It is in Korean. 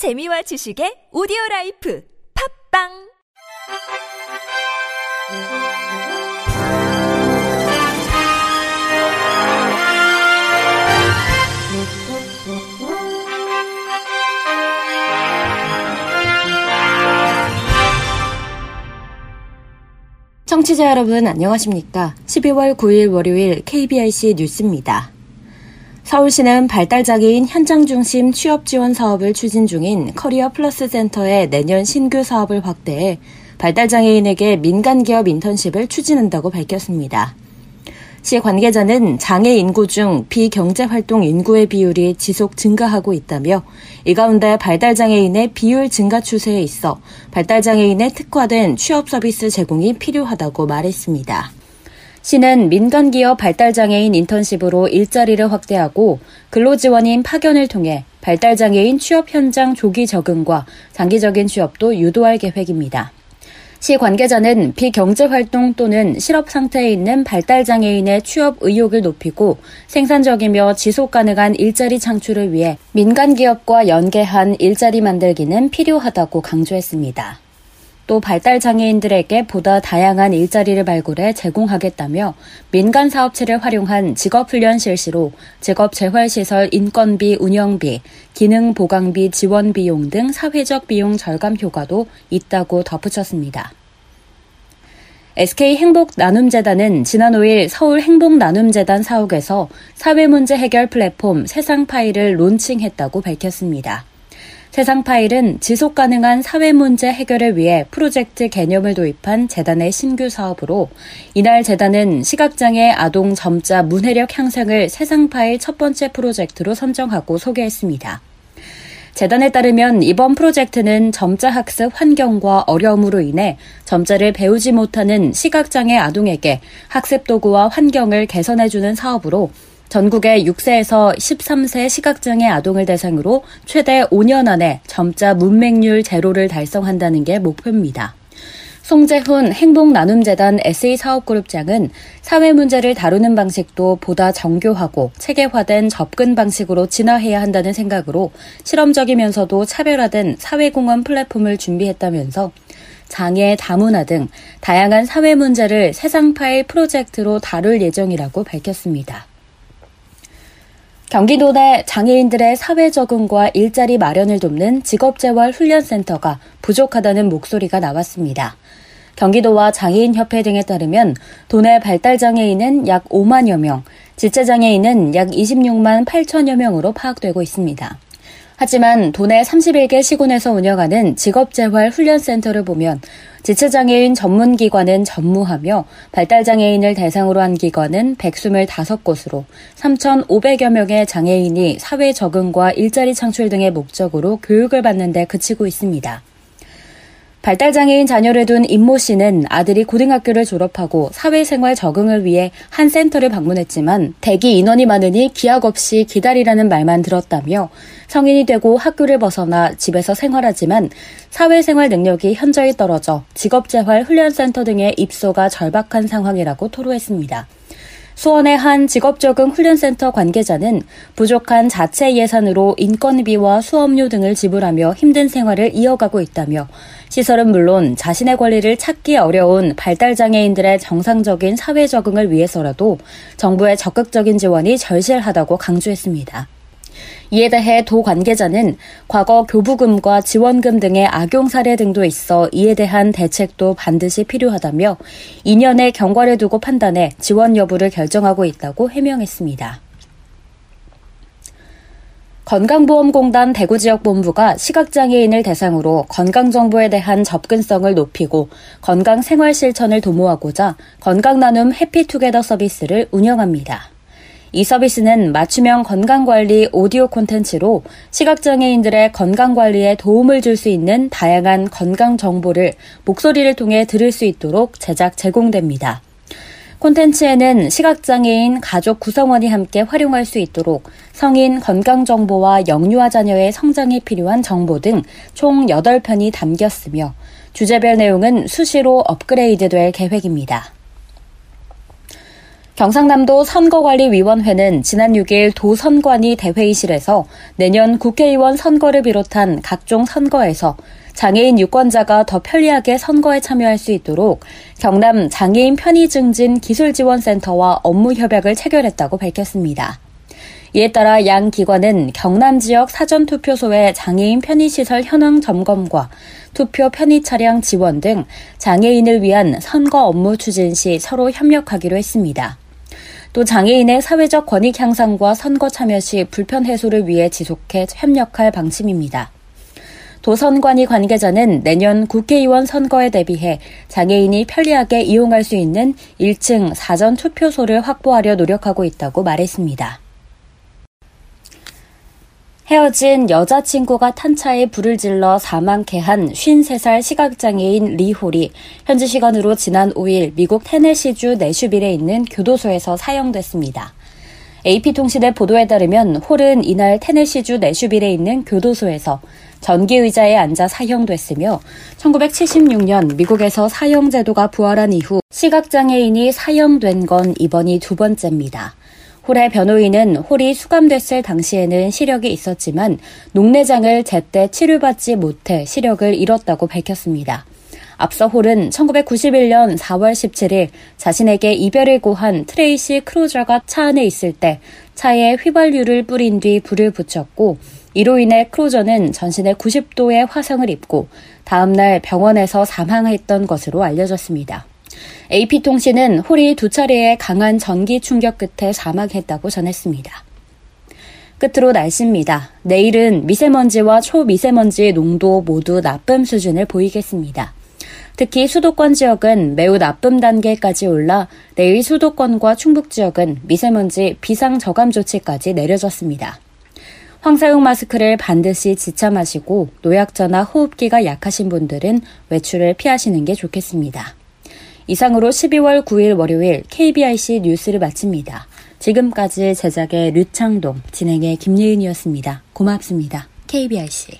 재미와 지식의 오디오 라이프 팝빵 청취자 여러분 안녕하십니까? 12월 9일 월요일 KBRC 뉴스입니다. 서울시는 발달장애인 현장 중심 취업 지원 사업을 추진 중인 커리어 플러스 센터의 내년 신규 사업을 확대해 발달장애인에게 민간 기업 인턴십을 추진한다고 밝혔습니다. 시 관계자는 장애 인구 중 비경제 활동 인구의 비율이 지속 증가하고 있다며 이 가운데 발달장애인의 비율 증가 추세에 있어 발달장애인에 특화된 취업 서비스 제공이 필요하다고 말했습니다. 시는 민간기업 발달장애인 인턴십으로 일자리를 확대하고 근로지원인 파견을 통해 발달장애인 취업 현장 조기 적응과 장기적인 취업도 유도할 계획입니다. 시 관계자는 비경제활동 또는 실업 상태에 있는 발달장애인의 취업 의욕을 높이고 생산적이며 지속 가능한 일자리 창출을 위해 민간기업과 연계한 일자리 만들기는 필요하다고 강조했습니다. 또 발달 장애인들에게 보다 다양한 일자리를 발굴해 제공하겠다며 민간 사업체를 활용한 직업 훈련 실시로 직업 재활 시설 인건비 운영비, 기능 보강비 지원 비용 등 사회적 비용 절감 효과도 있다고 덧붙였습니다. SK 행복 나눔 재단은 지난 5일 서울 행복 나눔 재단 사옥에서 사회 문제 해결 플랫폼 세상 파일을 론칭했다고 밝혔습니다. 세상 파일은 지속 가능한 사회 문제 해결을 위해 프로젝트 개념을 도입한 재단의 신규 사업으로 이날 재단은 시각장애 아동 점자 문해력 향상을 세상 파일 첫 번째 프로젝트로 선정하고 소개했습니다. 재단에 따르면 이번 프로젝트는 점자 학습 환경과 어려움으로 인해 점자를 배우지 못하는 시각장애 아동에게 학습 도구와 환경을 개선해주는 사업으로 전국의 6세에서 13세 시각장애 아동을 대상으로 최대 5년 안에 점자 문맹률 제로를 달성한다는 게 목표입니다. 송재훈 행복나눔재단 SA 사업그룹장은 사회 문제를 다루는 방식도 보다 정교하고 체계화된 접근 방식으로 진화해야 한다는 생각으로 실험적이면서도 차별화된 사회공헌 플랫폼을 준비했다면서 장애 다문화 등 다양한 사회 문제를 세상 파일 프로젝트로 다룰 예정이라고 밝혔습니다. 경기도 내 장애인들의 사회 적응과 일자리 마련을 돕는 직업재활 훈련센터가 부족하다는 목소리가 나왔습니다. 경기도와 장애인협회 등에 따르면 도내 발달장애인은 약 5만여 명, 지체장애인은 약 26만 8천여 명으로 파악되고 있습니다. 하지만 도내 31개 시군에서 운영하는 직업재활훈련센터를 보면 지체장애인 전문기관은 전무하며 발달장애인을 대상으로 한 기관은 125곳으로 3,500여 명의 장애인이 사회 적응과 일자리 창출 등의 목적으로 교육을 받는 데 그치고 있습니다. 발달장애인 자녀를 둔 임모 씨는 아들이 고등학교를 졸업하고 사회생활 적응을 위해 한 센터를 방문했지만 대기 인원이 많으니 기약 없이 기다리라는 말만 들었다며 성인이 되고 학교를 벗어나 집에서 생활하지만 사회생활 능력이 현저히 떨어져 직업재활 훈련센터 등의 입소가 절박한 상황이라고 토로했습니다. 수원의 한 직업적응 훈련센터 관계자는 부족한 자체 예산으로 인건비와 수업료 등을 지불하며 힘든 생활을 이어가고 있다며 시설은 물론 자신의 권리를 찾기 어려운 발달장애인들의 정상적인 사회 적응을 위해서라도 정부의 적극적인 지원이 절실하다고 강조했습니다. 이에 대해 도 관계자는 과거 교부금과 지원금 등의 악용 사례 등도 있어 이에 대한 대책도 반드시 필요하다며 2년의 경과를 두고 판단해 지원 여부를 결정하고 있다고 해명했습니다. 건강보험공단 대구지역본부가 시각장애인을 대상으로 건강정보에 대한 접근성을 높이고 건강생활 실천을 도모하고자 건강나눔 해피투게더 서비스를 운영합니다. 이 서비스는 맞춤형 건강관리 오디오 콘텐츠로 시각장애인들의 건강관리에 도움을 줄 수 있는 다양한 건강 정보를 목소리를 통해 들을 수 있도록 제작 제공됩니다. 콘텐츠에는 시각장애인 가족 구성원이 함께 활용할 수 있도록 성인 건강정보와 영유아 자녀의 성장에 필요한 정보 등 총 8편이 담겼으며 주제별 내용은 수시로 업그레이드 될 계획입니다. 경상남도 선거관리위원회는 지난 6일 도선관위 대회의실에서 내년 국회의원 선거를 비롯한 각종 선거에서 장애인 유권자가 더 편리하게 선거에 참여할 수 있도록 경남 장애인 편의 증진 기술지원센터와 업무 협약을 체결했다고 밝혔습니다. 이에 따라 양 기관은 경남 지역 사전투표소의 장애인 편의시설 현황 점검과 투표 편의 차량 지원 등 장애인을 위한 선거 업무 추진 시 서로 협력하기로 했습니다. 또 장애인의 사회적 권익 향상과 선거 참여 시 불편 해소를 위해 지속해 협력할 방침입니다. 도선관위 관계자는 내년 국회의원 선거에 대비해 장애인이 편리하게 이용할 수 있는 1층 사전 투표소를 확보하려 노력하고 있다고 말했습니다. 헤어진 여자친구가 탄 차에 불을 질러 사망케 한 53살 시각장애인 리홀이 현지 시간으로 지난 5일 미국 테네시주 내슈빌에 있는 교도소에서 사형됐습니다. AP통신의 보도에 따르면 홀은 이날 테네시주 내슈빌에 있는 교도소에서 전기의자에 앉아 사형됐으며 1976년 미국에서 사형제도가 부활한 이후 시각장애인이 사형된 건 이번이 두 번째입니다. 홀의 변호인은 홀이 수감됐을 당시에는 시력이 있었지만 녹내장을 제때 치료받지 못해 시력을 잃었다고 밝혔습니다. 앞서 홀은 1991년 4월 17일 자신에게 이별을 고한 트레이시 크루저가 차 안에 있을 때 차에 휘발유를 뿌린 뒤 불을 붙였고 이로 인해 크루저는 전신에 90도의 화상을 입고 다음날 병원에서 사망했던 것으로 알려졌습니다. AP통신은 홀이 두 차례의 강한 전기 충격 끝에 사망했다고 전했습니다. 끝으로 날씨입니다. 내일은 미세먼지와 초미세먼지의 농도 모두 나쁨 수준을 보이겠습니다. 특히 수도권 지역은 매우 나쁨 단계까지 올라 내일 수도권과 충북 지역은 미세먼지 비상 저감 조치까지 내려졌습니다. 황사용 마스크를 반드시 지참하시고 노약자나 호흡기가 약하신 분들은 외출을 피하시는 게 좋겠습니다. 이상으로 12월 9일 월요일 KBIC 뉴스를 마칩니다. 지금까지 제작의 류창동, 진행의 김예은이었습니다. 고맙습니다. KBIC.